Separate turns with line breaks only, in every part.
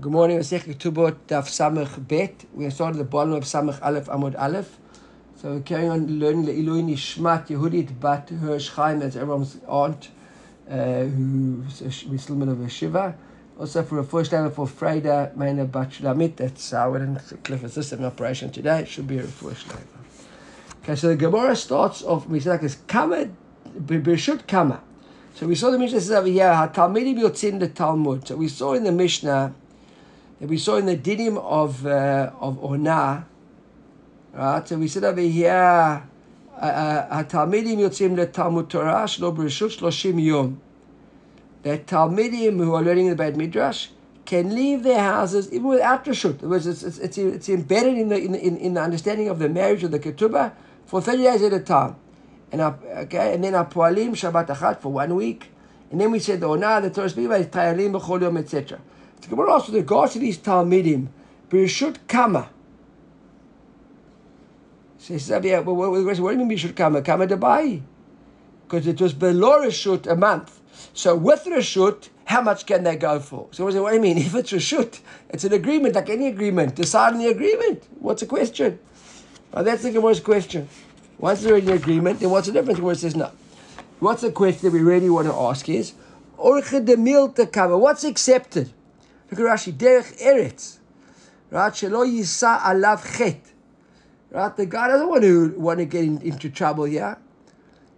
Good morning, Masech Ketubot Daf Samach Bet. We are starting at the bottom of Samach Aleph Amud Aleph. So we're carrying on learning the Ilui Nishmat Yehudit Bat Hirsch Chaim, that's everyone's aunt, uh, who we still in a Shiva. Also for a first time for Freida Meina Bat Shlamit, that's our Cliff Assistant in operation today. It should be a first time. Okay, so the Gemara starts off, we say like this, Kama, Birshut Kama. So we saw the Mishnah says over here, How Talmidim Yotzin the Talmud. So we saw in the Mishnah, that we saw in the dinim of uh, of Ona, right? So we said over here, התלמידים יוצאים לתלמוד תורה שלא ברשות 30 יום. The Talmidim who are learning the Beit Midrash can leave their houses even without reshut. It's, it's, it's, it's embedded in the, in, in, in the understanding of the marriage of the ketubah for 30 days at a time. And okay, and then Apoalim Shabbat Achat for one week. And then we said the Ona, the Torah speaks about Tayalim B'chol Yom, etc. The Gemara asks with regards to these Talmidim, Birshut Kama. Says, yeah, uh, well, what do you mean Birshut Kama? Kama Dabai. Because it was below Rishut a month. So with Rishut, how much can they go for? So what do you mean? If it's Rishut, it's an agreement, like any agreement. Decide on the agreement. What's the question? Well, that's the Gemara's question. Once they're in the agreement, then what's the difference? Gemara says no. What's the question that we really want to ask is, Orche de Milta Kama, what's accepted? Look at Rashi, Derech Eretz. Right? Shelo Yisa Alav Chet. Right? The guy doesn't want to want to get in, into trouble here.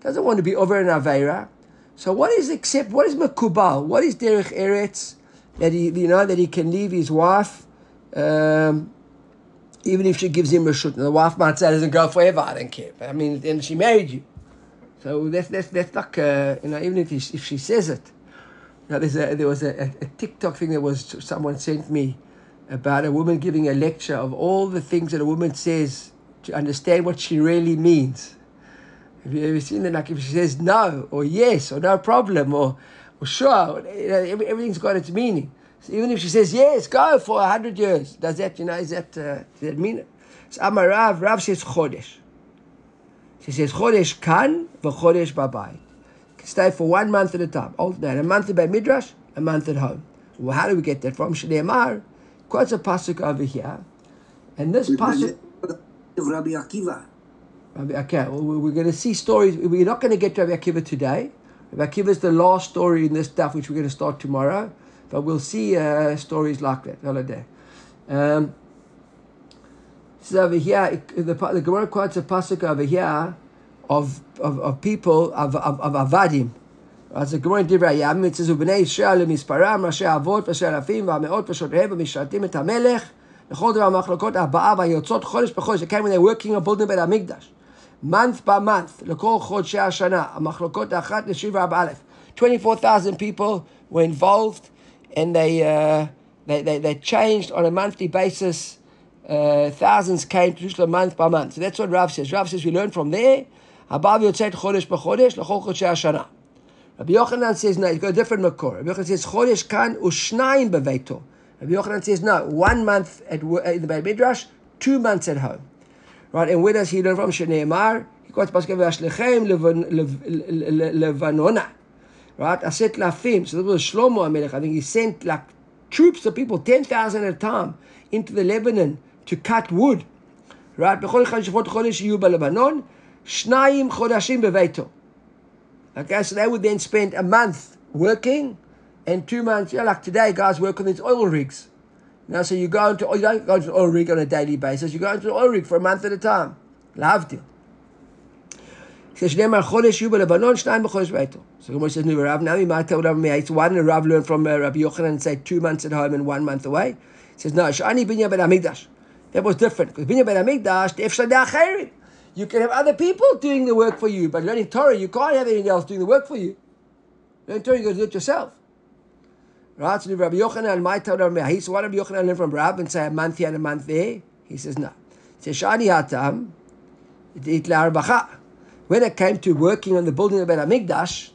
Doesn't want to be over an Aveira. So what is accept? What is Makubal? What is Derech Eretz? That he, you know, that he can leave his wife, um, even if she gives him a shut. The wife might say, "Doesn't go forever." I don't care. But I mean, then she married you, so that's that's that's like uh, you know, even if he, if she says it. Now, there's a, there was a, a, a TikTok thing that was someone sent me about a woman giving a lecture of all the things that a woman says to understand what she really means. Have you ever seen that? Like if she says no or yes or no problem or, or sure, you know, everything's got its meaning. So even if she says yes, go for a hundred years, does that you know is that uh, does that mean it? So Amar Rav, Rav says chodesh. She says chodesh kan v'chodesh babayit stay for one month at a time. Alternate. A month at Beit Midrash, a month at home. Well, how do we get that from? Shneimar quotes a pasuk over here. And this pasuk...
Rabbi Akiva.
Rabbi, okay, well, we're going to see stories. We're not going to get to Rabbi Akiva today. Rabbi Akiva is the last story in this stuff, which we're going to start tomorrow. But we'll see uh, stories like that holiday. Um, so over here, the, the Gemara quotes a pasuk over here of, of, of people, of, of, of avadim. אז הגמור דברי הימים, it says, ובני ישראל למספרם, ראשי אבות ואשר אלפים והמאות ושוטריהם ומשרתים את המלך, לכל דבר המחלוקות הבאה והיוצאות חודש בחודש, זה when they're working on building בית המקדש. month by month, לכל חודשי השנה, המחלוקות האחת לשבע ארבע אלף. 24,000 people were involved and they, uh, they, they, they changed on a monthly basis. Uh, thousands came to Jerusalem month by month. So that's what Rav says. Rav says we learn from there Abab Chodesh B'Chodesh L'Chol Rabbi Yochanan says, no, you got a different makor. Rabbi Yochanan says, Chodesh Kan Ushnaim Beveto. Rabbi Yochanan says, no, one month at, in the Beit Midrash, two months at home. Right, and where does he learn from? Shneimar. He quotes Pasuk V'Ashlechem Levanona. Right, I said Lafim. So this was Shlomo HaMelech. I think he sent like troops of people, 10,000 at a time, into the Lebanon to cut wood. Right, B'Chol Chodesh Chodesh Yuba Lebanon. Shnaim Chodashim Beveto. Okay, so they would then spend a month working and two months, you know, like today, guys work on these oil rigs. You know, so you go into, you don't go into an oil rig on a daily basis, you go into an oil rig for a month at a time. Loved it. So Gemara says, new Rav. Now we might tell Rav Meitz. Why didn't Rav learn from uh, Rabbi Yochanan and say two months at home and one month away?" He says, "No, Shani binyan ben Amigdash. That was different because binyan ben Amigdash, if shadei you can have other people doing the work for you, but learning Torah, you can't have anyone else doing the work for you. Learning Torah, you got to do it yourself. Right? So Rabbi Yochanan, my Torah, he said, why Rabbi Yochanan learn from Rab and say a month here and a month there? He says, no. He says, Shani Hatam, when it came to working on the building of Bet HaMikdash,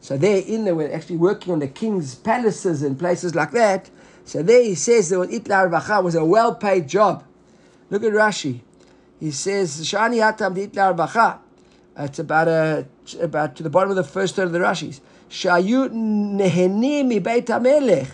so there in there were actually working on the king's palaces and places like that. So there he says that Itla was a well-paid job. Look at Rashi. He says, Shani atam Atamdit Larvacha. It's about a, about to the bottom of the first third of the Rashis. Shayu Nehenim mi melech, HaMelech.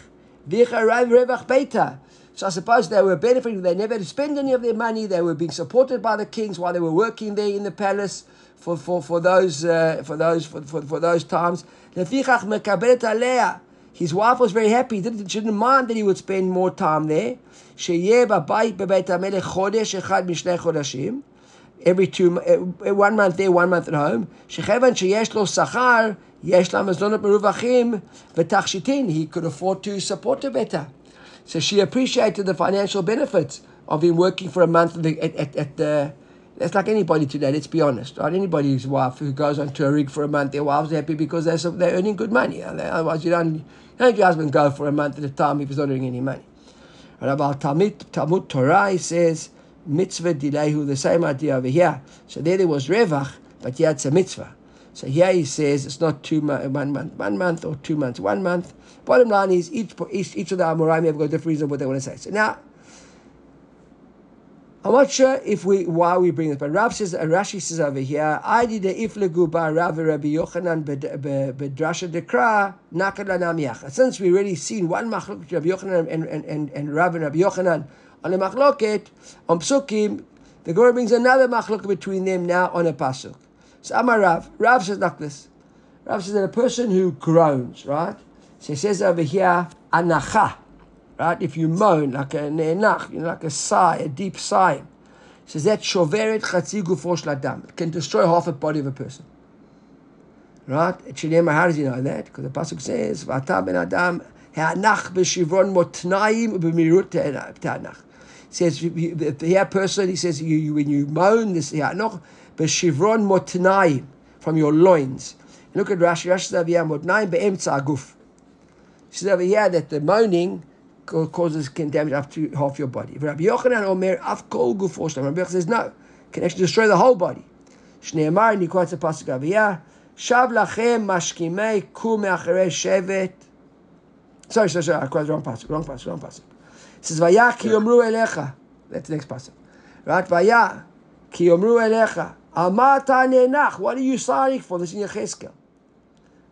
Revach Beita. So I suppose they were benefiting. They never had to spend any of their money. They were being supported by the kings while they were working there in the palace for, for, for those uh, for those for, for, for those times. His wife was very happy. Didn't, she didn't mind that he would spend more time there. שיהיה בבית בבית המלך חודש אחד משני חודשים. Every two, uh, one month there, one month at home. שכיוון שיש לו שכר, יש לה מזונות מרווחים ותכשיטין. He could afford to support her better. So she appreciated the financial benefits of him working for a month at, at, at, at the. That's like anybody today, let's be honest. Right? Anybody's wife who goes on to a rig for a month, their wife's happy because they're, they're earning good money. Otherwise, you don't, you don't let your husband go for a month at a time if he's not earning any money. And about Talmud, Talmud Torah, he says, mitzvah dilehu, the same idea over here. So there there was revach, but here it's a mitzvah. So here he says it's not two mo- one month, one month, or two months, one month. Bottom line is each each, each of the Amoraim have got a different reason what they want to say. So now, I'm not sure if we why we bring this, but Rav says, uh, Rashi says over here, I did iflegu ba Rav Rabbi Yochanan bedrasha dekra nakad Since we already seen one machlok Rabbi Yochanan and and and, and Rav and Rabbi Yochanan on a machloket on psukim, the Gemara brings another machlok between them now on a pasuk. So Amar Rav, Rav says like this. Rav says that a person who groans, right? So he says over here, anacha, right? If you moan like a ne'enach, you know, like a sigh, a deep sigh. He says that shoveret chatzi gufo shladam. It can destroy half the body of a person. Right? It how does he know that? Because the pasuk says, "Vata ben adam ha'anach b'shivron motnaim b'mirut ta'anach." Says the person, he says, you, you, when you moan this ha'anach b'shivron motnaim from your loins. Look at Rashi. Rashi says over here, motnaim be'emtza aguf. He says over here that the moaning causes can damage up to half your body. Rabbi Yochanan Omer af kol gufo Rabbi Yochanan says no, can actually destroy the whole body. Shneimar, and he quotes the pasuk here. Shav lachem mashkimei ku me'acharei shevet. Sorry, sorry, sorry, I quoted wrong pasuk, wrong pasuk, wrong pasuk. It says, Vaya ki yomru elecha. That's the next pasuk. Right? Vaya ki yomru elecha. Amata nenach. What are you sighing for? This is in Yecheskel.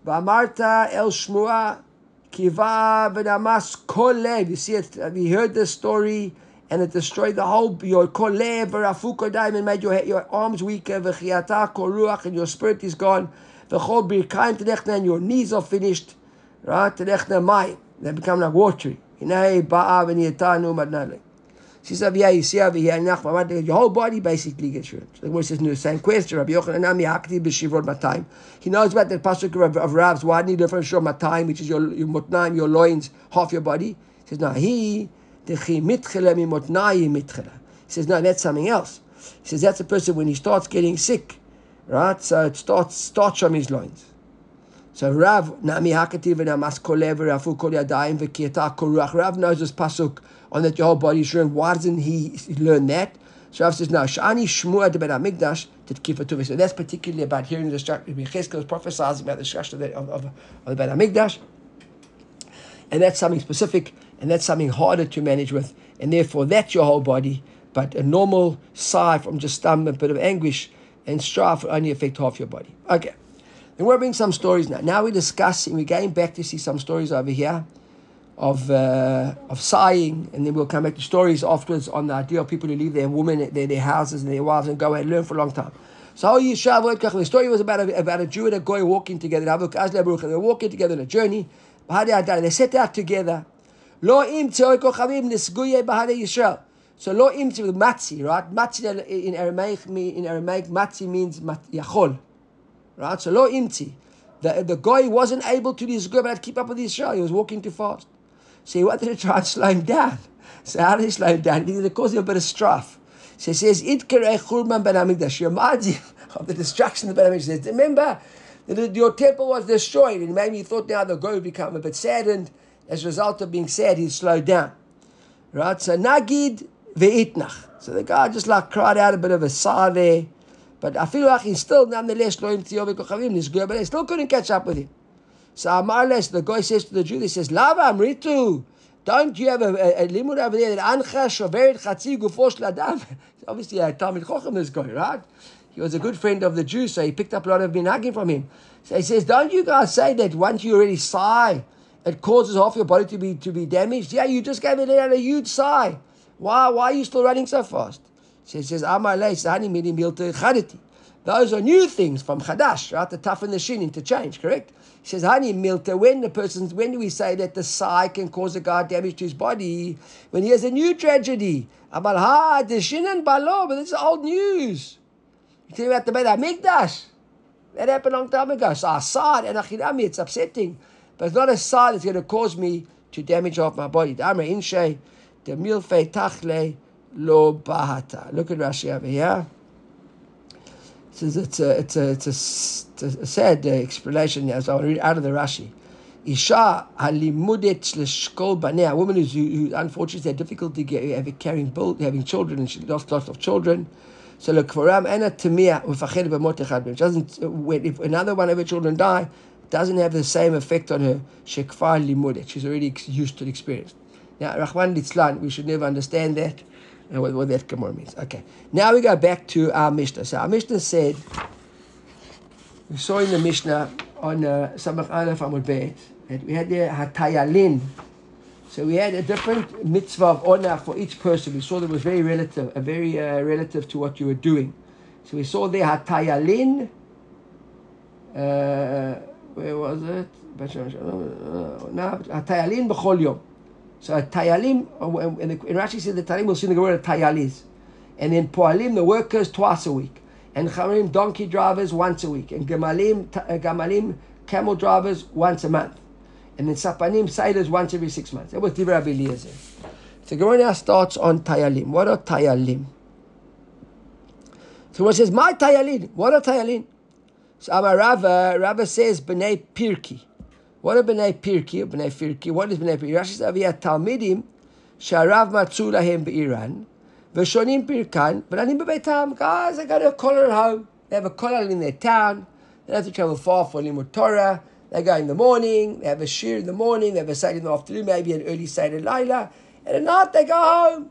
V'amarta el shmua kiva v'namas kolev. You see it, we heard this story and it destroyed the whole, your kolev v'rafuko diamond made your, your arms weaker, v'chiata koruach, and your spirit is gone. V'chol birkaim tenechna, and your knees are finished. Right? Tenechna mai. They become like watery. Hinei ba'a v'niyatanu madnalik. She said, yeah, you see over here, your whole body basically gets ruined. The Gemara says, no, same question. Rabbi Yochanan Ami Hakti b'shivron matayim. He knows about the pasuk of, do you different shor matayim, which is your, your motnaim, your loins, half your body? He says, no, he, dechi mitchela mi motnayim mitchela. He says, no, that's something else. He says, that's a person when he starts getting sick, right? So it starts, starts from his loins. So Rav, Nami Hakati v'namas kolev v'rafu kol yadayim v'kieta koruach. Rav knows this pasuk on that your whole body is ruined. Why doesn't he learn that? So Rav says, no, Shani Shmua de Ben Amigdash did Kifatuvi. So that's particularly about hearing the destruction. Cheskel is prophesizing about the destruction of, of, of the Ben Amigdash. And that's something specific, and that's something harder to manage with. And therefore, that's your whole body. But a normal sigh from just um, a bit of anguish and strife will only affect half your body. Okay. Then we're bringing some stories now. Now we're discussing, we're going back to see some stories over here of uh, of sighing, and then we'll come back to stories afterwards on the idea of people who leave their women, their, their houses and their wives and go and learn for a long time. So the story was about a, about a Jew and a guy walking together. They were walking together on a journey. They set out together. Lo im So lo im with matzi, right? Matzi in Aramaic, in Aramaic, matzi means yachol, right? So lo imti. The, the guy wasn't able to this but keep up with Israel. He was walking too fast. So he wanted to try and slow him down. So how did he slow him down? He did cause him a bit of strife. So he says, It churban ben Hamikdash. Reminds of the destruction of the Ben Hamikdash. Says, Remember, your temple was destroyed. And maybe he thought now the guy would become a bit saddened. As a result of being sad, he slowed down. Right? So Nagid ve'itnach. So the guy just like cried out a bit of a sigh there. But like he's still still couldn't catch up with him. So Amarles, the guy says to the Jew, he says, Lava Amritu, don't you have a, a, a limud over there that Ancha Shoveret Chatzi Gufosh Ladam? Obviously, a Talmud Chochem, this guy, right? He was a good friend of the Jews, so he picked up a lot of minhagim from him. So he says, don't you guys say that once you already sigh it causes half your body to be to be damaged. Yeah, you just gave it out a huge sigh. Why why are you still running so fast? She says, Amalei Sani Midi Milte Chaditi. Those are new things from Chadash, right? To toughen the shin into change, correct? He says, Hani Milta, when the person's, when do we say that the sigh can cause a guy damage to his body? When he has a new tragedy. Amal ha, the shin and balo, but this is old news. You tell me about the Beit HaMikdash. That happened a long time ago. So Asad and Achirami, it's upsetting. But it's not a sigh that's going to cause me to damage off my body. Damra Inshe, the Milfe Tachle Lo Bahata. Look at Rashi over here. Says it's a, it's a, it's a, it's a sad uh, explanation here, so I'll read out of the Rashi. Isha halimudet l'shkol banei, a woman who's, who unfortunately had difficulty having carrying having children, and she lost lots of children. So look for Ram Anna Tamia Ufached B'mot Which doesn't when if another one of her children die, doesn't have the same effect on her. Shekfar limudet. She's already used to the experience. Now Rahman Litzlan, we should never understand that. And what, what that Gemara means. Okay. Now we go back to our Mishnah. So our Mishnah said, we saw in the Mishnah on uh, Samach Aleph Amud that we had the Hatayalin. So we had a different mitzvah of honor for each person. We saw that was very relative, a very uh, relative to what you were doing. So we saw the Hatayalin. Uh, where was it? Hatayalin b'chol yom. So a tayalim, and Rashi said the tayalim will see the word tayalis. And then poalim, the workers, twice a week. And charim, donkey drivers, once a week. And gemalim, uh, gemalim, camel drivers, once a month. And then sapanim, sailors, once every six months. That was Divrei Rabbi Eliezer. So Gemara now starts on tayalim. What are tayalim? So one says, my tayalim. What are tayalim? So Amar Rava, Rava says, b'nei pirki. What are b'nei Pirki, b'nei Firki? What is b'nei Pirki? Rashi says, "Aviyat talmidim sharav matzu lahem be'iran, v'shonim pirkan, v'nanim b'beitam." Guys, they got a kollel home. They have a kollel in their town. They don't have to travel far for limud Torah. They go in the morning. They have a shir in the morning. They have a side in the afternoon, maybe an early side in Laila. And at night they go home.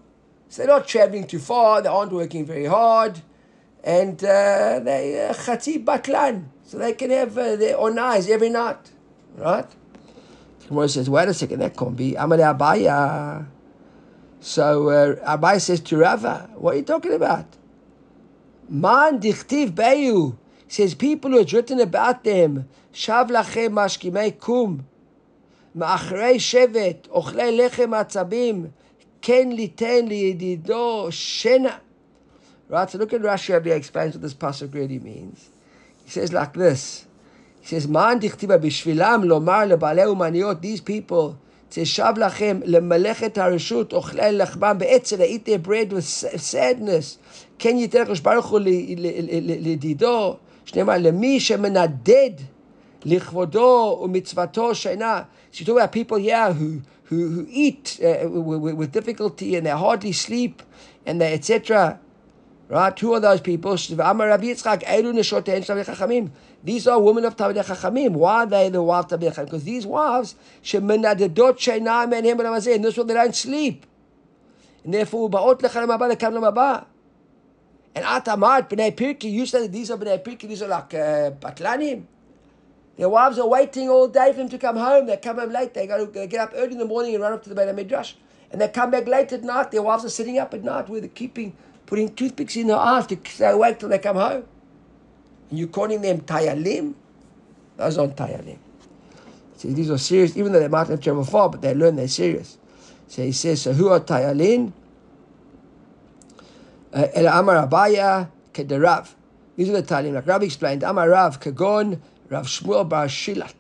So they're not traveling too far. They aren't working very hard. And uh, they uh, chati batlan. So they can have uh, their onais every night. Right? The Gemara says, wait a second, that can't be. Amar Abaye. So uh, Abaye says to Rava, what are you talking about? Man dichtiv bayu. says, people who had written about them, shav lachem mashkimei kum, מאחרי שבט, אוכלי לחם עצבים, כן ליתן לידידו Shena. Right, so look at Rashi how he explains what this passage really means. He says like this. He says, Man dichtiva bishvilam lomar lebale umaniyot, these people, תשב לכם למלאכת הרשות, אוכלי לחמם בעצם, eat their bread with sadness. כן ייתן הקדוש ברוך הוא לדידו, שנאמר, למי שמנדד לכבודו ומצוותו שינה. So you talk about people here who, who, who eat uh, with, with difficulty and they hardly sleep and they etc. Right? Two of those people, These are women of Talmidei Chachamim. Why are they the wives of Talmidei Chachamim? Because these wives, in this one they don't sleep. And therefore, they come to haba. And atamat, b'nei pirki, you said that these are b'nei pirki, these are like uh, batlanim. Their wives are waiting all day for them to come home. They come home late. They got to get up early in the morning and run up to the Beit Midrash. And they come back late at night. Their wives are sitting up at night with keeping putting toothpicks in their eyes to stay awake till they come home. And you're calling them tayalim? Those aren't tayalim. See, these are serious, even though they might have traveled far, but they learn they're serious. So he says, so who are tayalim? Uh, El Amar Abaye Kederav. These are the tayalim. Like Rabbi explained, Amar Rav Kagon Rav Shmuel Bar Shilat.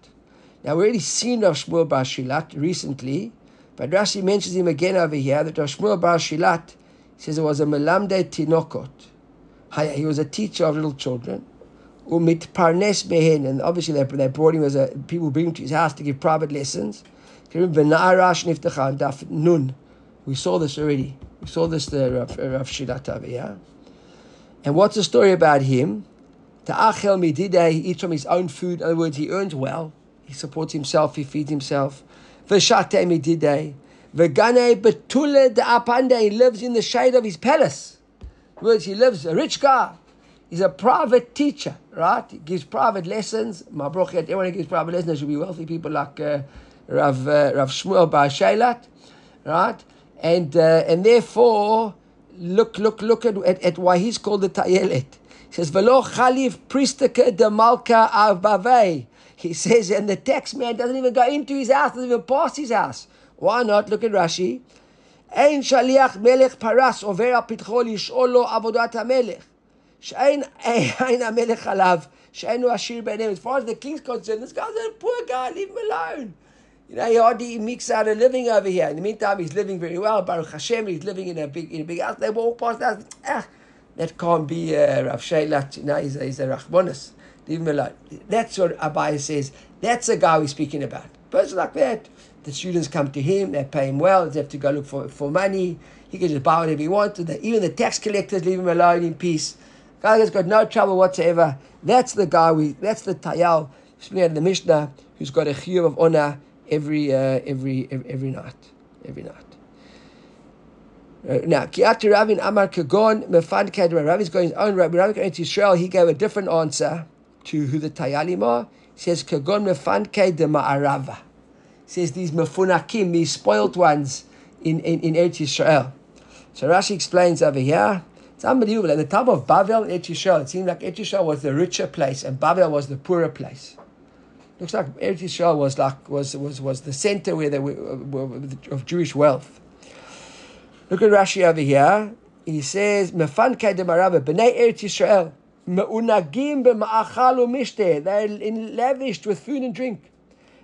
Now we've already seen Rav Shmuel Bar Shilat recently, but Rashi mentions him again over here that Rav Shmuel Bar Shilat he says it was a melamde tinokot. He was a teacher of little children. Umit parnes behen, and obviously they, they brought him as a people bring him to his house to give private lessons. We saw this already. We saw this the Rav, uh, Rav Shilat yeah. And what's the story about him? Ta'achel midideh, he eats from his own food. In other words, he earns well. He supports himself. He feeds himself. V'shate midideh. Vegane betule de apande. He lives in the shade of his palace. In words, he lives a rich guy. He's a private teacher, right? He gives private lessons. My brother, everyone who gives private lessons should be wealthy people like uh, Rav, uh, Rav Shmuel Bar Shailat, right? And, uh, and therefore, look, look, look at, at, at why he's called the Tayelet. He says, Velo Chalif Pristaka de Malka Avbavei. He says, and the tax man doesn't even go into his house, doesn't even pass his house. Why not? Look at Rashi. אין שליח מלך פרס עובר על פתחו avodat ha melech. המלך. שאין עין המלך עליו, שאין הוא עשיר בעיניהם. As far as the king's concerned, this guy's a poor guy, leave him alone. You know, he already makes out a living over here. In the meantime, he's living very well. Baruch Hashem, he's living in a big, in a big house. They walk past us. Ah, that can't be uh, Rav Shailat. You know, he's a, he's a Rachmanis. Leave him alone. That's what Abaye says. That's the guy we're speaking about. Person like that. The students come to him, they pay him well, they have to go look for, for money. He can just buy whatever he wants. Even the tax collectors leave him alone in peace. Guy has got no trouble whatsoever. That's the guy we. That's the tayal. The Mishnah who's got a chiyuv of honor every uh, every every night, every night. Uh, now, Kiat Ravin Amar Kagon Mefan Kadra. Ravi's going his own Ravi going to Israel. He gave a different answer to who the Tayalim are. He says Kagon Mefan de Ma'arava. Says these Mefunakim, these spoilt ones in in, in Eretz Israel. So Rashi explains over here. It's unbelievable. At the time of Babel Eretz Yisrael, it seemed like Eretz Yisrael was the richer place and Babel was the poorer place. Looks like Eretz Yisrael was like was was was the center where they were, of Jewish wealth. Look at Rashi over here. He says, "Mefan Marabah, b'nei Eretz Yisrael. They're lavished with food and drink.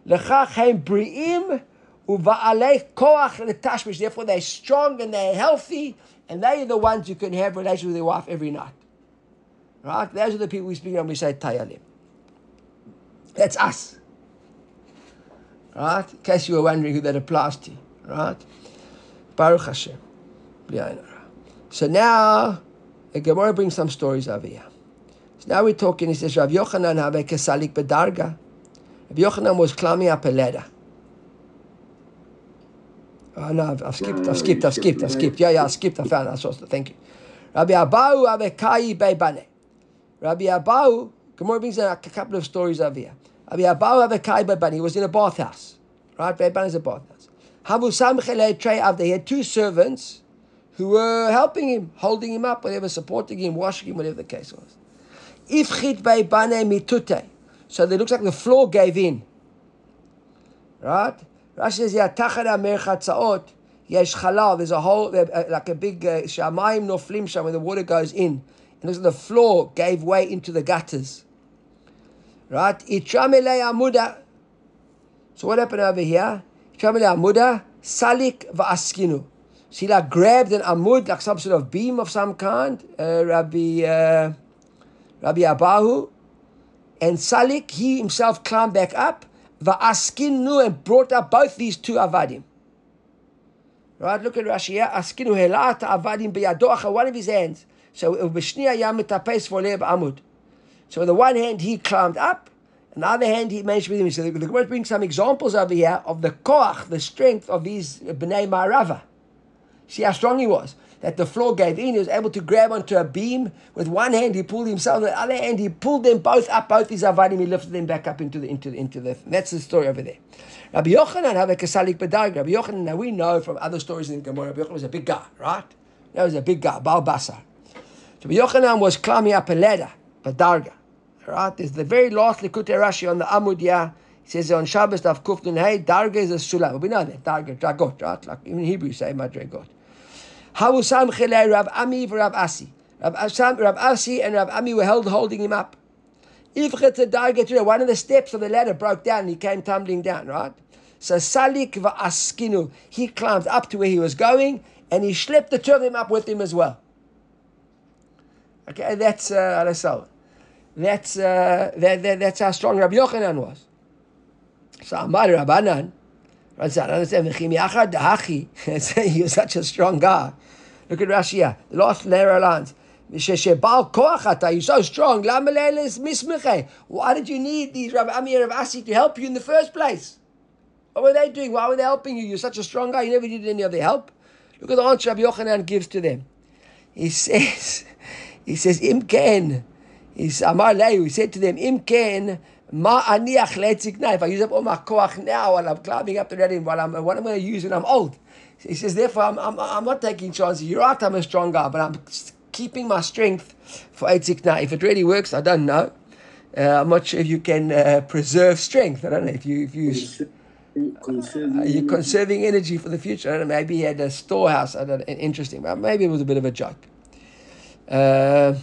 Lechach heim bri'im uva'alei koach letashmish. Therefore, they're strong and they're healthy and they are the ones who can have relations with their wife every night. Right? Those are the people we speak when we say tayalim. That's us. Right? In case you were wondering who that applies to. Right? Baruch Hashem. So now, the Gemara brings some stories over here. So now we're talking, he says, Rav Yochanan have kesalik bedarga. Rav Yochanan was climbing up a ladder. Oh, no, I've, I've, skipped, I've skipped, I've skipped, I've skipped. Yeah, yeah, I skipped, I found. I saw. Thank you. Rabbi Abahu Avekai Beibane. Rabbi Abahu, Gemara brings in a couple of stories over here. Rabbi Abahu Avekai Beibane. He was in a bathhouse. Right? Beibane is a bathhouse. Havu Samchele Trey Avde. He had two servants who were helping him, holding him up, whatever, supporting him, washing him, whatever the case was. Ifchit Beibane Mitute. So it looks like the floor gave in. Right? Rashi says, "Yeah, tachara merchatzaot yesh chalal." There's a hole, uh, like a big uh, shamayim noflim sham, where the water goes in, and looks like the floor gave way into the gutters. Right? Itramelei amuda. So what happened over here? Itramelei amuda salik va'askinu. So like grabbed an amud, like some sort of beam of some kind, uh, Rabbi uh, Rabbi Abahu, and Salik, he himself climbed back up Va'askinu and brought up both these two avadim. Right, look at Rashi. Askinu helat avadim biyadocha, one of his hands. So b'shniya yam mitapes voleb amud. So on the one hand he climbed up, on the other hand he managed with him. So the Gemara brings some examples over here of the koach, the strength of these bnei Marava. See how strong he was that the floor gave in. He was able to grab onto a beam. With one hand, he pulled himself. With the other hand, he pulled them both up, both his avadim. He lifted them back up into the into the, into the. That's the story over there. Rabbi Yochanan had a kasalik bedag. Rabbi Yochanan. Now we know from other stories in Gemara. Rabbi Yochanan was a big guy, right? That was a big guy, Baal Basar. Rabbi Yochanan was climbing up a ladder, bedarga. Right? There's the very last Likutei Rashi on the Amudiyah. He says on Shabbos, Daf Kufnun Hey, Darga is a sulam. We know that Darga, Dragot, right? Like even Hebrew say Madragot. Hawusam Chilei Rav Ami Rav Asi. Rav, Asam, Rav Asi and Rav Ami were held holding him up. One of the steps of the ladder broke down and he came tumbling down, right? So Salik Askinu, he climbed up to where he was going and he schlepped the two of them up with him as well. Okay, that's uh, that's uh, that, that, that's how strong Rabbi Yochanan was. So Amar Rabbanan, You're such a strong guy. Look at Rashi here. The last narrow lines. You're so strong. Why did you need these Rabbi Amir of Asi to help you in the first place? What were they doing? Why were they helping you? You're such a strong guy. You never needed any of their help. Look at the answer Rabbi Yochanan gives to them. He says, he says, Imken. He said to them, Imken Ma aniach. If I use up all my koach now while I'm climbing up the reading, while I'm what am I going to use when I'm old? He says, therefore, I'm, I'm, I'm not taking chances. You're right, I'm a strong guy, but I'm keeping my strength for Eitzikna. If it really works, I don't know. Uh, I'm not sure if you can uh, preserve strength. I don't know if you if you
Conserving
uh, you're conserving energy for the future. I don't know. Maybe he had a storehouse. I don't know. Interesting. But maybe it was a bit of a joke. Uh,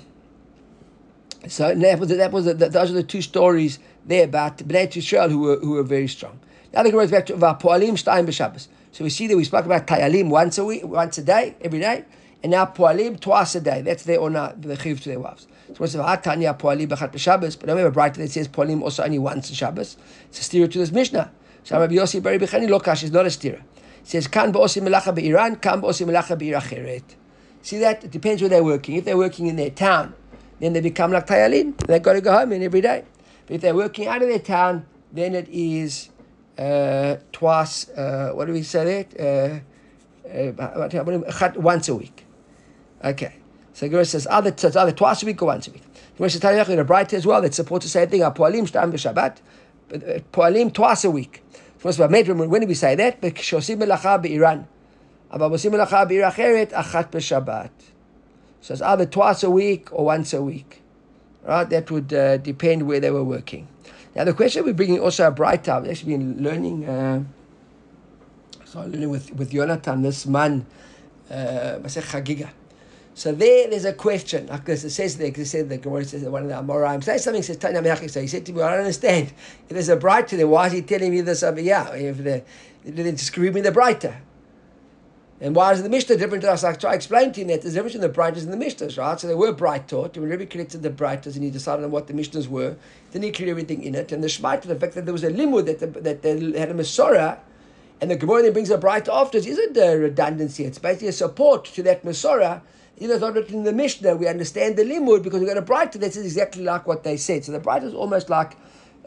so that was that was the, those are the two stories there about Bnei Yisrael who were who were very strong. Now the is back to Poalim Shtayim b'Shabbos. So we see that we spoke about Tayalim once a week, once a day, every day, and now Poalim twice a day. That's their honor, the chiv to their wives. So we say ah, Tanya Poalim b'Chat b'Shabbos, but I remember Baraita that says Poalim also only once in Shabbos. It's a steer to this Mishnah. So Rabbi Yossi Bari Bechani Lokash is not a steer. It says Kan ba'osim melacha be'iran, kan ba'osim melacha be'iracheret. See that? It depends where they're working. If they're working in their town, then they become like Tayalim. They've got to go home in every day. But if they're working out of their town, then it is twice, uh, what do we say that? Uh, uh, once a week. Okay. So Gemara says either, so it's either twice a week or once a week. Gemara says Tanya in a bright as well that supports the same thing. Poalim shtam b'Shabbat, uh, poalim twice a week. When do we say that? Because melacha be'iran. אבל עושים מלאכה בעיר אחרת, אחת בשבת. So it's either twice a week or once a week. Right? That would uh, depend where they were working. Now the question we're bringing also a bright time. Actually been learning, uh, so learning with, with Jonathan this man, uh, Chagiga. So there, there's a question. This, it says there, because it said the Gemara says one of the Amoraim say something says Tanya Meachik. So he said to me, I don't understand. If there's a Baraita there, why is he telling me this over here? If the, then describe me the Baraita. And why is the Mishnah different to us? I try to explain to you that there's a difference in the Baraitas and the Mishnahs, right? So they were bright taught. When Rebbe collected the Baraitas and he decided on what the Mishnahs were, then he cleared everything in it. And the Shmait, the fact that there was a limud, that, the, that they had a Masorah, and the Gemara then brings a bright after isn't a redundancy. It's basically a support to that Masorah. Even though it's not written in the Mishnah, we understand the limud because we've got a Baraita that says exactly like what they said. So the Baraita is almost like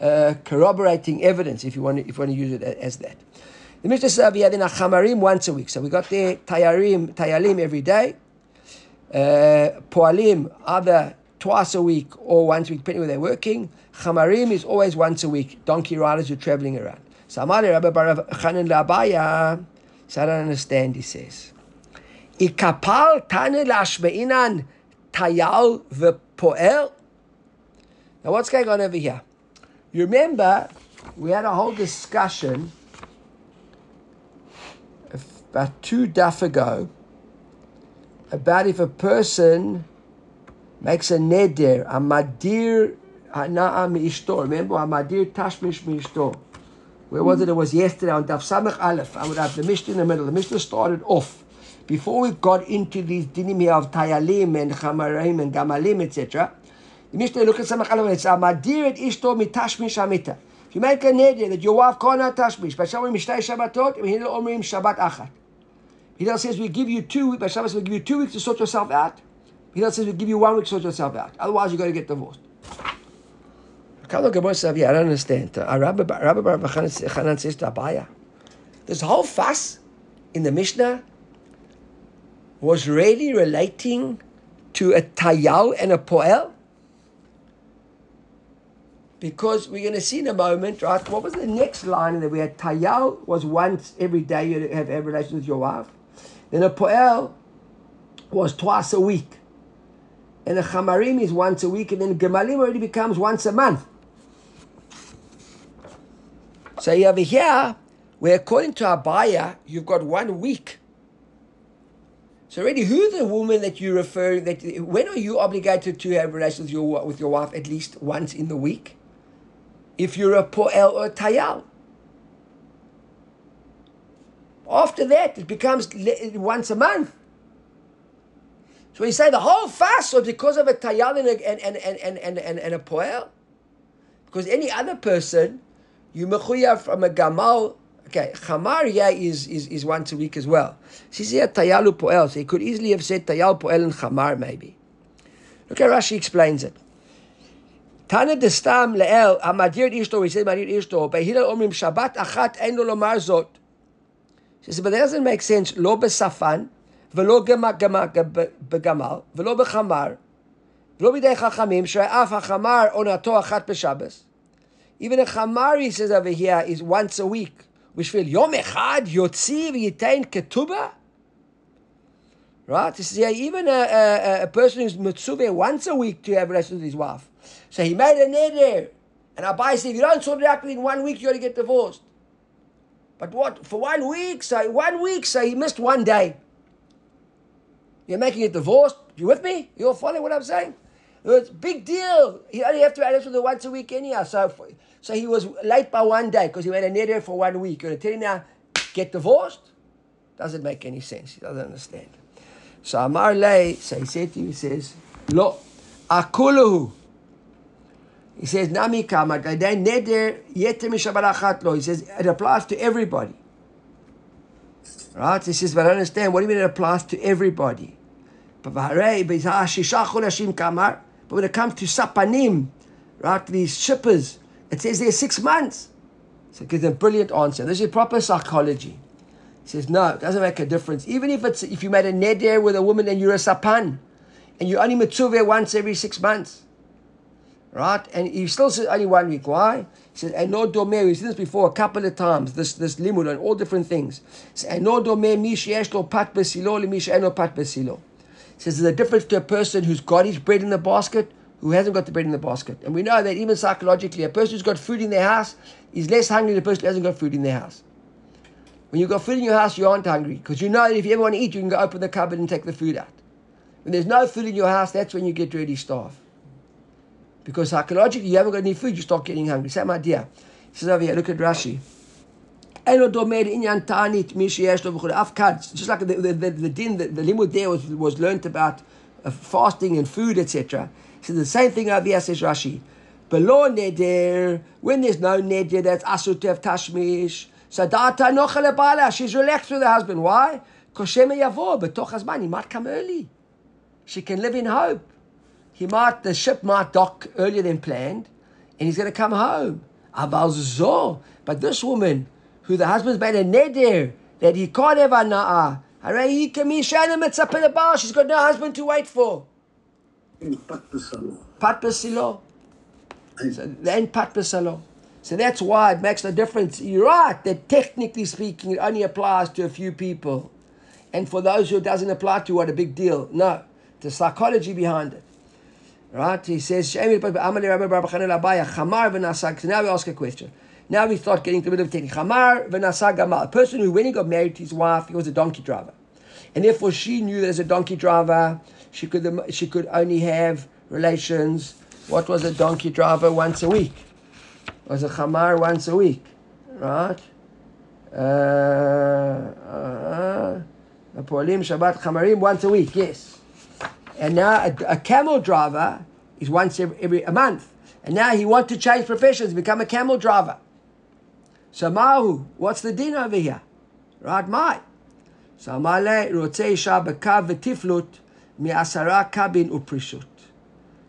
uh, corroborating evidence, if you want to, if you want to use it as that. The Mishnah says we had in a chamarim once a week. So we got the tayarim, tayalim every day. Uh, poalim either twice a week or once a week, depending where they're working. Chamarim is always once a week. Donkey riders are traveling around. So Rabbi Labaya. I don't understand. He says, "Ikapal tane lashmeinan tayal v'poel." Now what's going on over here? You remember we had a whole discussion about two daf ago about if a person makes a neder, a madir hana'a mi'ishto. Remember, a madir tashmish mi'ishto. Where was it? It was yesterday on Daf Samach Aleph. I would have the Mishnah in the middle. The Mishnah started off. Before we got into these dinim of Tayalim and Chamarim and Gamalim, etc., the Mishnah look at Samach Aleph and it's Amadir et ishto mitashmish amita. If you make a neder that your wife can't tashmish, but Shabbat Mishtay Shabbatot, Shabbat Achat. Hillel says we give you two weeks, by Shabbos we give you two weeks to sort yourself out. Hillel says we give you one week to sort yourself out. Otherwise you're going to get divorced. I don't understand. Uh, Rabbi Bar Chanan says to Abaye, this whole fuss in the Mishnah was really relating to a tayal and a poel? Because we're going to see in a moment, right? What was the next line that we had? Tayal was once every day you have, have relations with your wife. Then a poel was twice a week. And a chamarim is once a week, and then gemalim already becomes once a month. So you have here, where according to Abaye, you've got one week. So already, who's the woman that you refer that? When are you obligated to have relations with your with your wife at least once in the week? If you're a poel or a tayal. After that, it becomes once a month. So we say the whole fast was because of a tayal and, and, and, and, and, and, and a poel. Because any other person, you mechuya from a gamal. Okay, chamar yeah is, is, is once a week as well. So he said tayalu poel. So he could easily have said tayal poel and chamar maybe. Look how Rashi explains it. Tana destam leel amadir ishto. He said madir ishto. Behila omrim Shabbat achat en lo lomar zot. She said, but that doesn't make sense. לא בשפן, ולא בגמל, ולא בחמר, ולא בידי חכמים, שאף החמר עונתו אחת בשבס. Even a chamar, he says over here, is once a week. Which will yom echad yotzi v'yitain ketubah. Right? This is yeah, even a, a, a person who's mitzvah once a week to have relations with his wife. So he made a neder. And Abai said, if you don't sort it out in one week, you're going to get divorced. But what? For one week? So one week, so he missed one day. You're making it divorced? You with me? You all follow what I'm saying? It's big deal. He only have to with it once a week anyhow. So, so he was late by one day because he made a neder for one week. You're going to tell him now, get divorced? Doesn't make any sense. He doesn't understand. So Amar Lay, so he said to you, he says, Lo, akuluhu. He says, Nami kama, neder yeter. He says, it applies to everybody. Right? He says, but I understand, what do you mean it applies to everybody? But when it comes to sapanim, right, these shippers, it says they're six months. So it gives a brilliant answer. This is proper psychology. He says, no, it doesn't make a difference. Even if it's if you made a neder with a woman and you're a sapan, and you only mitzvah once every six months, right? And he still says only one week. Why? He says, "I know domeh." We've seen this before a couple of times. This this limud on all different things. "I know domeh mi pat besilo li mi pat besilo." Says there's a difference to a person who's got his bread in the basket who hasn't got the bread in the basket. And we know that even psychologically, a person who's got food in their house is less hungry than a person who hasn't got food in their house. When you've got food in your house, you aren't hungry because you know that if you ever want to eat, you can go open the cupboard and take the food out. When there's no food in your house, that's when you get really starved. Because psychologically, you haven't got any food, you start getting hungry. Same idea. He says over here, look at Rashi. Just like the, the, the, the din, the, the limud there was, was learnt about uh, fasting and food, etc. So the same thing over here says Rashi. Below neder, when there's no neder, that's asur tashmish. Sadata nochale bala. She's relaxed with her husband. Why? Because Shema Yavo, but Toch he might come early. She can live in hope. He might, the ship might dock earlier than planned, and he's going to come home. But this woman, who the husband's made a neder, that he can't have ana'ah, She's got no husband to wait for. Pat basilo. Then pat basilo. So that's why it makes no difference. You're right that technically speaking, it only applies to a few people. And for those who it doesn't apply to, what a big deal. No, the psychology behind it. Right? He says, now we ask a question. Now we start getting to a bit of technique. Chamar gamal. A person who, when he got married to his wife, he was a donkey driver. And therefore she knew that as a donkey driver, she could, she could only have relations. What was a donkey driver once a week? was a chamar once a week, right? Uh, uh, Polim Shabbat Chamarim once a week, yes. And now a, a camel driver is once every, every, a month. And now he wants to change professions, become a camel driver. So Mahu, what's the din over here? Right, my. So Amale Rotze Isha Bekav V'Tiflut Mi'asara Kabin Uprishut.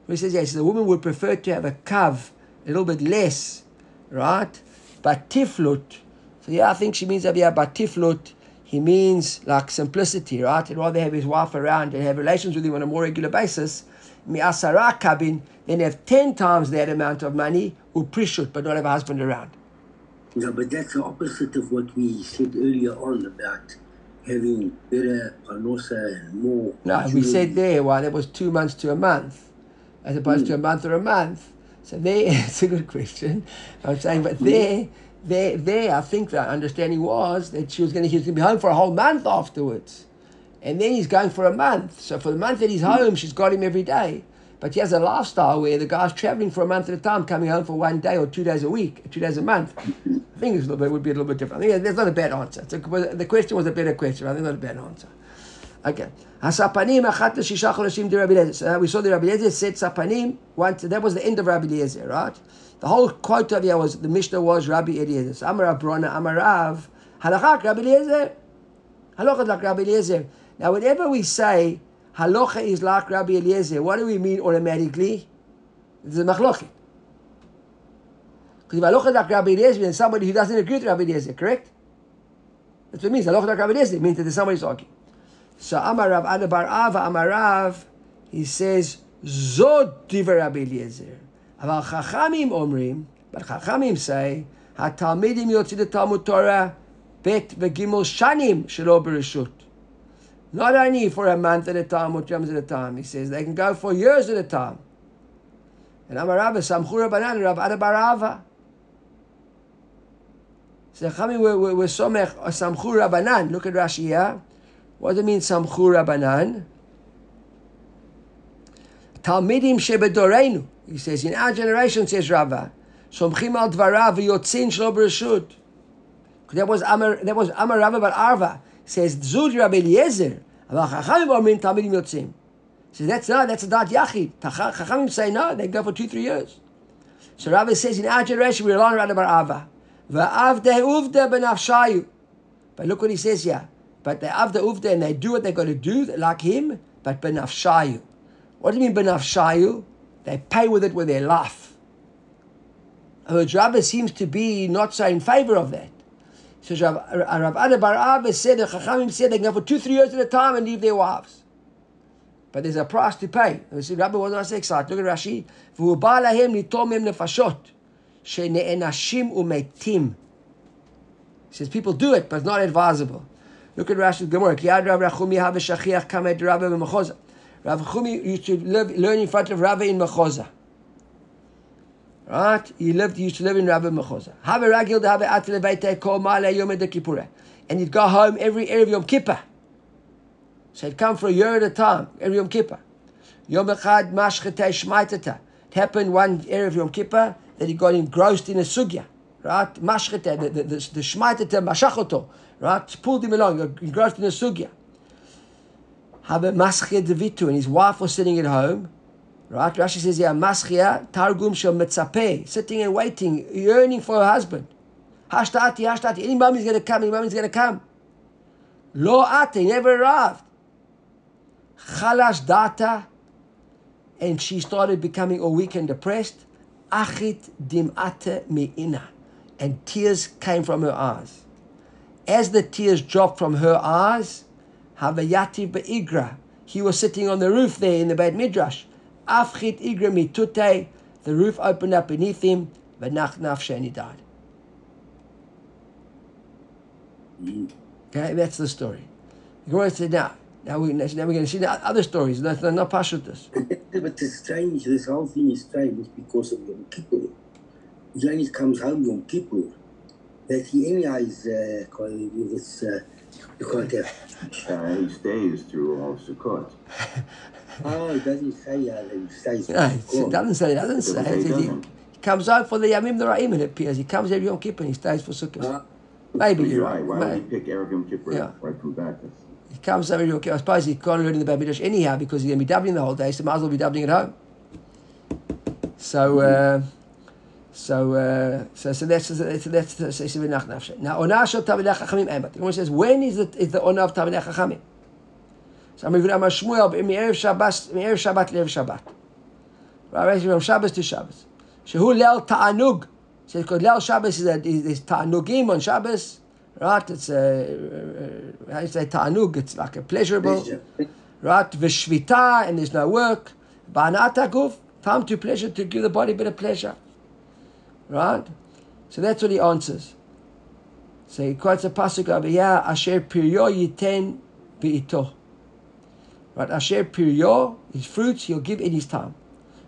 He says, yes, the woman would prefer to have a kav, a little bit less right? But tiflut, so yeah, I think she means over here, but tiflut, he means like simplicity, right? He'd rather have his wife around and have relations with him on a more regular basis. Mi'asara kabin, then have 10 times that amount of money, uprishut, but not have a husband around.
Yeah, but that's the opposite of what we said earlier on about having better panosa and more.
No, we said there, well, that was two months to a month, as opposed mm. to a month or a month. So there, it's a good question. I'm saying, but there, there, there, I think the understanding was that she was going to, he was going to be home for a whole month afterwards. And then he's going for a month. So for the month that he's home, she's got him every day. But he has a lifestyle where the guy's traveling for a month at a time, coming home for one day or two days a week, two days a month. I think it's a little bit, would be a little bit different. I think that's not a bad answer. A, the question was a better question. I think not a bad answer. Okay. Hasapanim achat shisha chodashim de Rabbi we saw the Rabbi Eliezer said sapanim. Once that was the end of Rabbi Eliezer, right? The whole quote of here was the Mishnah was Rabbi Eliezer. So Amar Abrona Amarav halachak Rabbi Eliezer. Halacha like Rabbi Eliezer. Now, whenever we say halacha is like Rabbi Eliezer, what do we mean automatically? It's a machlochet. Because if halacha like Rabbi Eliezer, then somebody who doesn't agree with Rabbi Eliezer, correct? That's what it means. Halacha like Rabbi Eliezer means that there's somebody talking. So Amarav Adabar Ava Amarav, he says, Zod Diver Rabbi Eliezer. Aval Chachamim Omrim, But Chachamim say, התלמידים יוצאים לתלמוד תורה ב' וג' שנים שלא ברשות. Not only for a month at a time or two months at a time. He says they can go for years at a time. And Amar Rabba, Samchur Rabbanan, Rav Ada Barava. So Chachamim were, were, were Somech, Samchur Rabbanan. Look at Rashi here. What does it mean, Samchur Rabbanan? Talmidim Shebedoreinu. He says, in our generation, says Rava, Somchim al Dvarav v'yotzin shlo b'reshut. That was Amar, that was Amar Rava bar Arva. He says, Zud Rabbi Eliezer. אבל חכמים אומרים תלמידים יוצאים. So that's not, that's a dot yachid. Chachamim say no, they go for two, three years. So Rabbi says, in our generation, we rely on Rabbi bar Ava. V'avde uvde benafshayu. But look what he says here. But they avde uvde and they do what they got to do like him, but benafshayu. What do you mean benafshayu? They pay with it with their life. But Rabbi seems to be not so in favor of that. So Rav, Rav Ada Bar Abba said, the Chachamim said they can go for two, three years at a time and leave their wives. But there's a price to pay. And we see Rabbi was not so excited. Look at Rashi. והוא בא להם ליטום מהם נפשות שנאנשים ומתים. He says people do it, but it's not advisable. Look at Rashi Gemara. כי עד רב רחומי הווה שכיח כמה את רבא במחוזה. Rav Chumi used to live, learn in front of Rabbi in Mechoza. Right? He lived, he used to live in Rabbi Mechoza. Have a ragil to have a atle beite kol male yom de kippure. And he'd go home every Erev Yom Kippur. So he'd come for a year at a time, every Yom Kippur. Yom echad mashchete shmaitata. It happened one Erev Yom Kippur that he got engrossed in a sugya. Right? Mashchete, the, the, the, the shmaitata mashachoto. Right? Pulled him along, engrossed in a sugya. Maschia devitu, and his wife was sitting at home. Right? Rashi says here, maschia targum shel sitting and waiting, yearning for her husband. Hashtati, hashtati, any moment he's going to come, any moment he's going to come. Lo ate, never arrived. Chalash data, and she started becoming all weak and depressed. Achit dimate me'ina, and tears came from her eyes. As the tears dropped from her eyes, Be'igra. He was sitting on the roof there in the Beit Midrash. Afchit igra mitute. The roof opened up beneath him. V'nach nafshe and he died. Okay, that's the story. The Gemara said now. Now, we, now we're going to see the other stories. That's not, not Pashutas.
But it's strange, this whole thing is strange because of Yom Kippur. He only comes home Yom Kippur. That he anyhow is, uh, with this, uh, you can't have.
Uh, he stays through all Sukkot.
Oh, it doesn't say uh, that he stays.
No, it doesn't say. It doesn't say.
Doesn't say
It he,
doesn't.
he comes out for the Yamim Noraim, it appears. He comes every Yom Kippur and he stays for Sukkot.
Uh,
Maybe
But
you're
you're
right.
right. Why would he pick Erev Yom Kippur
Yeah.
right from Bacchus?
He comes every Yom Kippur. I suppose he can't learn in the Beit Midrash anyhow because he's going to be doubling the whole day, so might as well be doubling at home. So, uh, so, uh, so, so that's so that's that's that's Vinach Nafshe. Now, Onah Shel Talmidei Chachamim Emet. The Gemara says, when is it is the Onah of Talmidei Chachamim? So I'm reading Amar Shmuel Me'erev Shabbat Me'erev Shabbat Le'erev Shabbat. Right, from Shabbos to Shabbos. Shehu Leil Ta'anug. So because Leil Shabbos is that is, is Ta'anugim on Shabbos. Right, it's a uh, how do you say Ta'anug? It's like a pleasurable.
pleasure.
Right, v'shvita, and there's no work. Ba'anat aguf, time to pleasure, to give the body a bit of pleasure. Right? So that's what he answers. So he quotes a pasuk over here, Asher piryo yiten bi'ito. Right, Asher piryo, his fruits, he'll give in his time.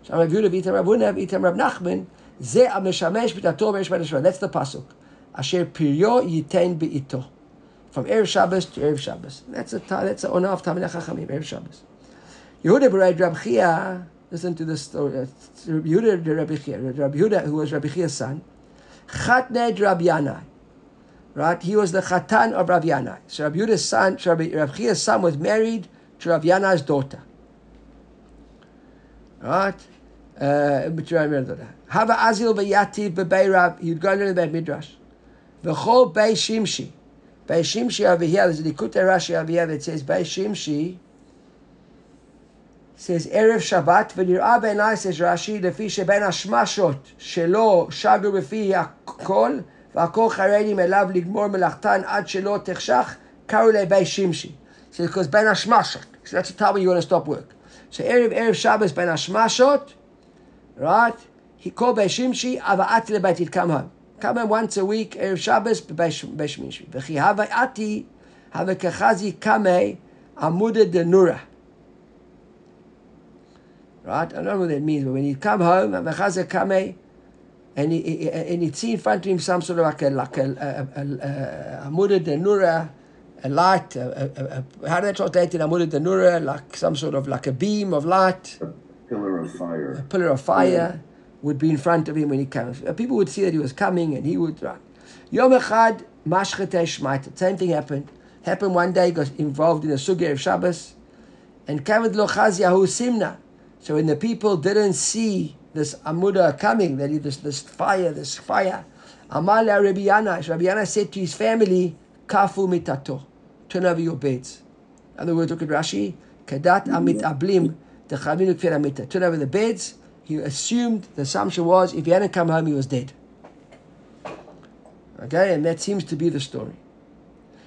So Rav Yehuda v'itam Rav v'itam Rav Nachman, ze ameshamesh b'tato mesh b'nashva. That's the pasuk. Asher piryo yiten bi'ito. From Erev Shabbos to Erev Shabbos. That's a that's a honor of Talmidei Chachamim, Erev Shabbos. Yehuda b'Rab Rab Chia, listen to this story. Uh, Yehuda the Rabbi Chia, Rabbi Yehuda, who was Rabbi son, Chatned Rab Yanai. Right? He was the Chatan of Rab Yanai. So Rabbi son, so Rabbi, Rabbi son was married to Rab Yanai's daughter. Right? Uh. Hava Azil v'Yativ b'Bei Rab, he'd go to the Beit Midrash. V'chol Bei Shimshi. Bei Shimshi over here, there's a Likutei Rashi over here that says Bei Shimshi, says Erev Shabbat, ונראה בעיניי, says Rashi, לפי שבין השמשות שלו שגו בפי הכל, והכל חרדים אליו לגמור מלאכתן עד שלא תחשך, קראו לבי שימשי. So because בין השמשות, so that's the time when you want to stop work. So Erev, Erev Shabbos בין השמשות, right? he called Beishimshi Ava'ati lebait. He'd come home. Come home once a week, Erev Shabbos, Beishimshi. V'chi Hava'ati Hava'kachazi Kame Amuda de Nura. Right? I don't know what that means, but when he'd come home, Hava'chazi Kame, eh? and he, he, and he'd see in front of him some sort of like a like a, a, a, a, a Amuda de Nura, a light, a, a, a, how do they translate it? Amuda de Nura, like some sort of like a beam of light
A pillar of fire.
a pillar of fire would be in front of him when he comes. People would see that he was coming and he would run. Yom Echad, Mashchetei Shmaita. Same thing happened. Happened one day, got involved in a sugya of Shabbos. And Kavod Lo Chaz Yahu Simna. So when the people didn't see this Amuda coming, that this, this fire, this fire, Amal la Rabbi Yana, so Rabbi said to his family, Kafu mitato. Turn over your beds. In other words, look at Rashi. Kadat amit ablim. Turn over the beds. He assumed, the assumption was, if he hadn't come home, he was dead. Okay, and that seems to be the story.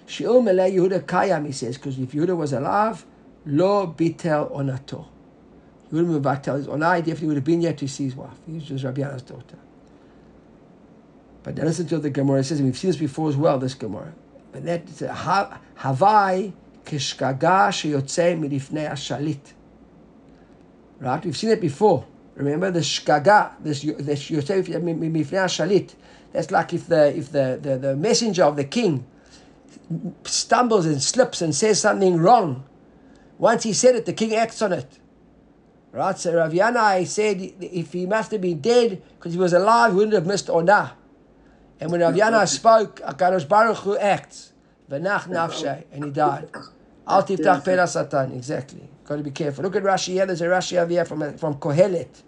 Elei Yehuda kayam, he says, because if Yehuda was alive, lo bitel onato. He wouldn't have bitel his onah, he definitely would have been here to see his wife. He was just Rabbi Yana's daughter. But then listen to what the Gemara says, and we've seen this before as well, this Gemara. But that a Havai kishkaga sheyotze milifnei ashalit. Right? We've seen it before. Remember the shkaga, this this yotze milifnei ashalit. That's like if the if the, the, the messenger of the king stumbles and slips and says something wrong. Once he said it, the king acts on it. Right? So Rav Yanai said if he must have been dead because he was alive, he wouldn't have missed Onah. And when Rav Yana spoke, Akadosh Baruch Hu acts. V'nach nafshay, and he died. Al tiftach pera satan, exactly. Got to be careful. Look at Rashi here. There's a Rashi over here from, from Kohelet.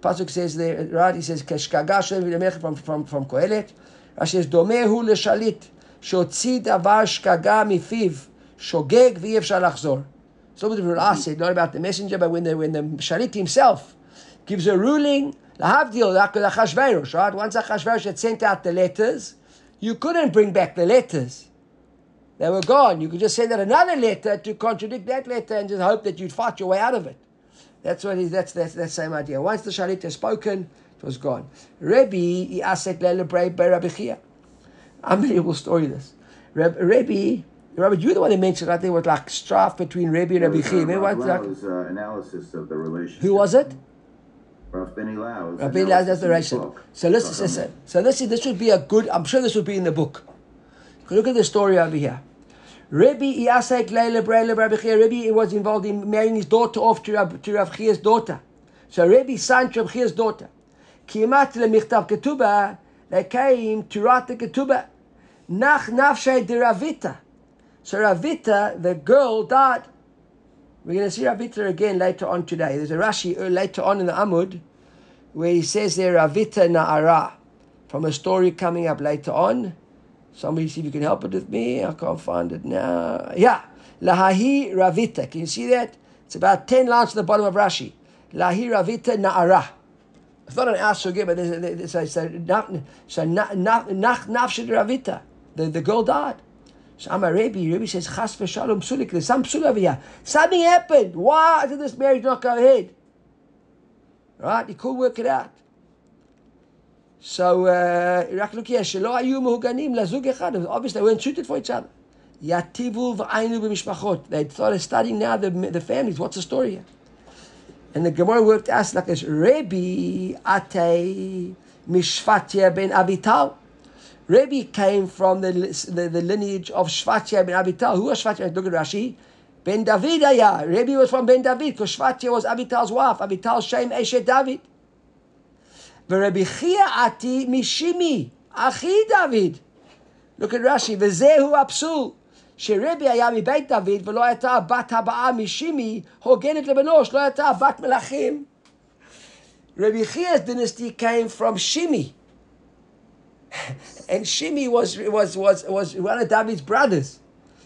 Pasuk says there, right? He says, Keshkaga shem v'lemech from, from, from Kohelet. Rashi says, Domehu leshalit, שהוציא דבר שגגה מפיו, שוגג ואי אפשר לחזור. so what the ah, said, not about the messenger, but when the, when the shalit himself gives a ruling, lahavdil, Achashverosh, right? Once Achashverosh had sent out the letters, you couldn't bring back the letters. They were gone. You could just send out another letter to contradict that letter and just hope that you'd fight your way out of it. That's what he, that's that's that same idea. Once the shalit has spoken, it was gone. Rebbe, he asked Rabbi. Unbelievable story, this. Reb, Rebbe, Robert, you were the one that mentioned, right? There was like strife between Rabbi and Rabbi Chia. Remember what? Like,
uh, analysis of the relationship.
who was it?
Rav Benny Lau's
Rabbi the
analysis
relation.
of the.
So listen, so, so, so this this would be a good. I'm sure this would be in the book. Look at the story over here. Rabbi Iyasek Leila Breila Rabbi Chia. Rabbi was involved in marrying his daughter off to Rab, to Rav Chia's daughter. So Rabbi signed to Rav Chia's daughter. Kimat lemichtav ketuba. They came to write the ketubah. Nach nafshay de So Ravita, the girl, died. We're going to see Ravita again later on today. There's a Rashi uh, later on in the Amud where he says there Ravita Na'ara from a story coming up later on. Somebody see if you can help it with me. I can't find it now. Yeah. Lahahi Ravita. Can you see that? It's about 10 lines to the bottom of Rashi. Lahi Ravita Na'ara. It's not an asugir, but there's, there's, there's, so na- so na- na- nach nafshid Ravita. The, the girl died. So I'm a Rebbe. Rebbe says, Chas v'shalom psulik. There's some psul over here. Something happened. Why did this marriage not go ahead? Right? He couldn't work it out. So, uh, רק look here, שלא היו מהוגנים לזוג אחד. Obviously, they weren't suited for each other. יטיבו ועיינו במשפחות. They started studying now the, the families. What's the story here? And the Gemara worked out like this. Rebbe Ate Mishvatya ben Abital. Rebbe came from the, the, the lineage of Shvatya ben Abital. Who was Shvatya? Look at Rashi. Ben David Aya. Rebbe was from Ben David because Shvatya was Abital's wife. Abital Shem Eshet David. ורבי חייא עתי משימי, אחי דוד. Look at Rashi, וזהו הפסול. שרבי היה מבית דוד ולא הייתה הבת הבאה משימי הוגנת לבנו, שלא הייתה בת מלכים. Rabbi Chia's dynasty came from Shimi. and Shimi was, was, was, was one of David's brothers.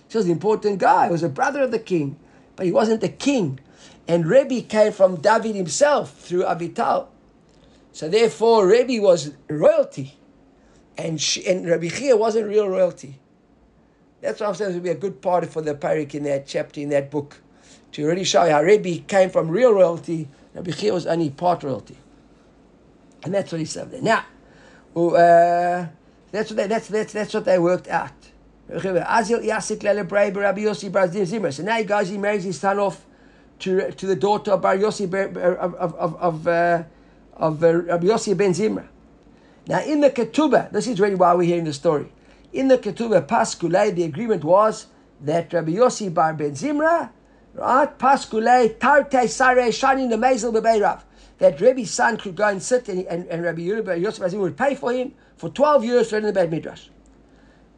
He was an important guy. He was a brother of the king, but he wasn't the king. And Rebbe came from David himself through Abital. So therefore, Rebbe was royalty, and she, and Rabbi Chia wasn't real royalty. That's why I'm saying it would be a good part for the parak in that chapter in that book to really show how Rebbe came from real royalty. Rabbi Chia was only part royalty. And that's what he said there. Now, uh, that's what they, that's that's that's what they worked out. So now he goes, he marries his son off to to the daughter of Bar Yossi of of of of, uh, of uh, Rabbi Yossi ben Zimra. Now in the Ketubah, this is really why we're hearing the story. In the Ketubah Paskulei, the agreement was that Rabbi Yossi Bar Ben Zimra, right, Paskulei Tarte Sare Shani Nemezel Bebeirav, that Rabbi's son could go and sit and, and, and Rabbi Zimra would pay for him for 12 years to learn the Beit Midrash.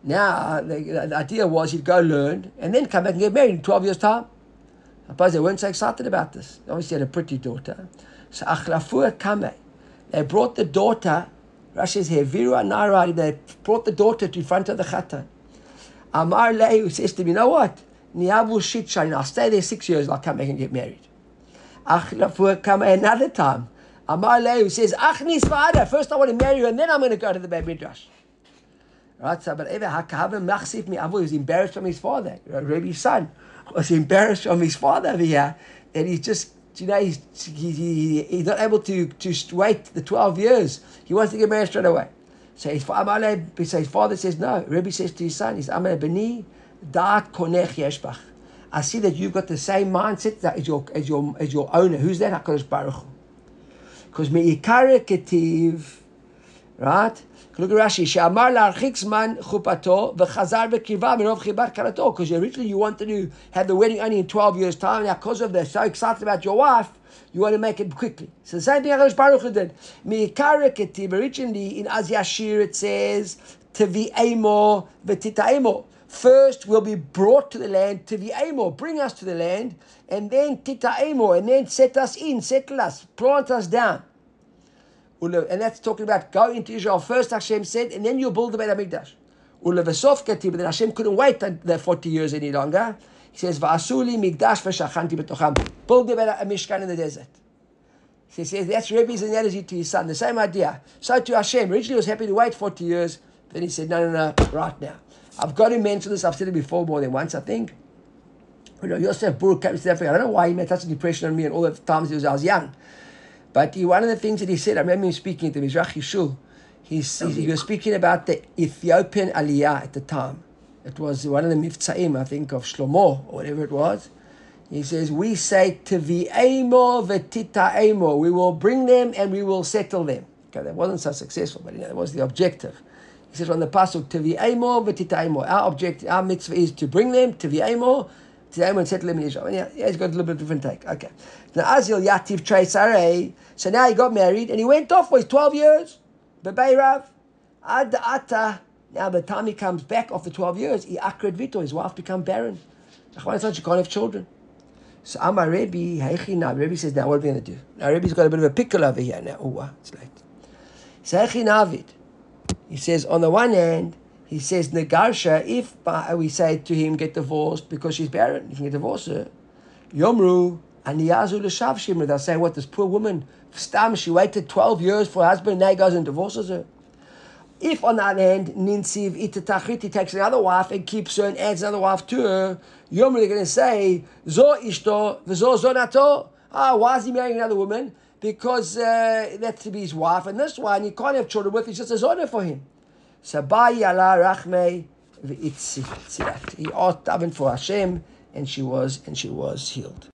Now, the, the idea was he'd go learn and then come back and get married in 12 years' time. I suppose they weren't so excited about this. Obviously had a pretty daughter. So, Achlafua Kame, they brought the daughter, Rashi's here, Viru Anarari, they brought the daughter to front of the Chatan. Amar Lehu says to me, you know what? Niavu Shitshain, I'll stay there six years, and I'll come back and get married. Achlafua Kame another time. Amar Lehu says, Achnis Vada, first I want to marry you and then I'm going to go to the Beit Midrash. Right, so but Eva Hakava Machsif mi Avu was embarrassed from his father. Rabbi's son was embarrassed from his father over here. And he's just, you know, he's, he, he, he's not able to, to wait the 12 years. He wants to get married straight away. So his, father, so his father says, no. Rabbi says to his son, he's Amar Beni, Da'at Konech Yeshbach. I see that you've got the same mindset that as your, as your, as your owner. Who's that? HaKadosh Baruch. Because Me'ikare Ketiv, right? Look at Rashi. She'amar la'archik zman chupato v'chazar v'kiva minov chibat karato. Because originally you wanted to have the wedding only in 12 years' time. Now, because of they're so excited about your wife, you want to make it quickly. So the same thing HaKadosh Baruch did. Mi'ikare ketiv. Originally in Az Yashir it says, Tevi'emo v'tita'emo. First, we'll be brought to the land, Tevi'emo, bring us to the land, and then Tita'emo, and then set us in, settle us, plant us down. And that's talking about go into Israel first, Hashem said, and then you'll build the Beit HaMikdash. But then Hashem couldn't wait the 40 years any longer. He says, Va'asuli migdash v'shachanti b'tocham. Build the Mishkan in the desert. He says, that's Rebbe's analogy to his son. The same idea. So to Hashem, originally he was happy to wait 40 years. Then he said, no, no, no, right now. I've got to mention this. I've said it before more than once, I think. You know, Yosef Burg came to South Africa. I don't know why he made such an impression on me and all the times was, I was young. But he, one of the things that he said, I remember him speaking to Mizrahi Shul. He's, he was speaking about the Ethiopian Aliyah at the time. It was one of the Miftza'im, I think, of Shlomo, or whatever it was. He says, We say, Tevi'emo v'tita'emo. We will bring them and we will settle them. Okay, that wasn't so successful, but you know, that was the objective. He says on the Pasuk, Tevi'emo v'tita'emo. Our object, our mitzvah is to bring them, Tevi'emo, Tevi'emo and settle them in Israel. And yeah, yeah, he's got a little bit different take. Okay. Now, Azil Yativ Treisarei. So now he got married and he went off for his 12 years. Bebeirav. Ad Ata. Now, the time he comes back after 12 years, he akred vito, his wife become barren. She can't have children. So Amar Rebbe, Heichina, Rebbe says, now what are we going to do? Now Rebbe's got a bit of a pickle over here now. Oh, it's late. So Heichinavid, he says, on the one hand, he says, Negarsha, if we say to him, get divorced because she's barren, you can get divorced her. Yomru, Aniyazu L'shav Shimra, they'll say, what, this poor woman, Stam, she waited 12 years for her husband, now he goes and divorces her. If on the other hand, Ninsiv Itatachrit, he takes another wife and keeps her and adds another wife to her, Yomru, they're going to say, Zo Ishto, Zo Zonato. Ah, why is he marrying another woman? Because uh, that's to be his wife, and this one he can't have children with, it's just a Zona for him. Sabai Allah Rachme V'itziat. He asked for Hashem, and she was, and she was healed.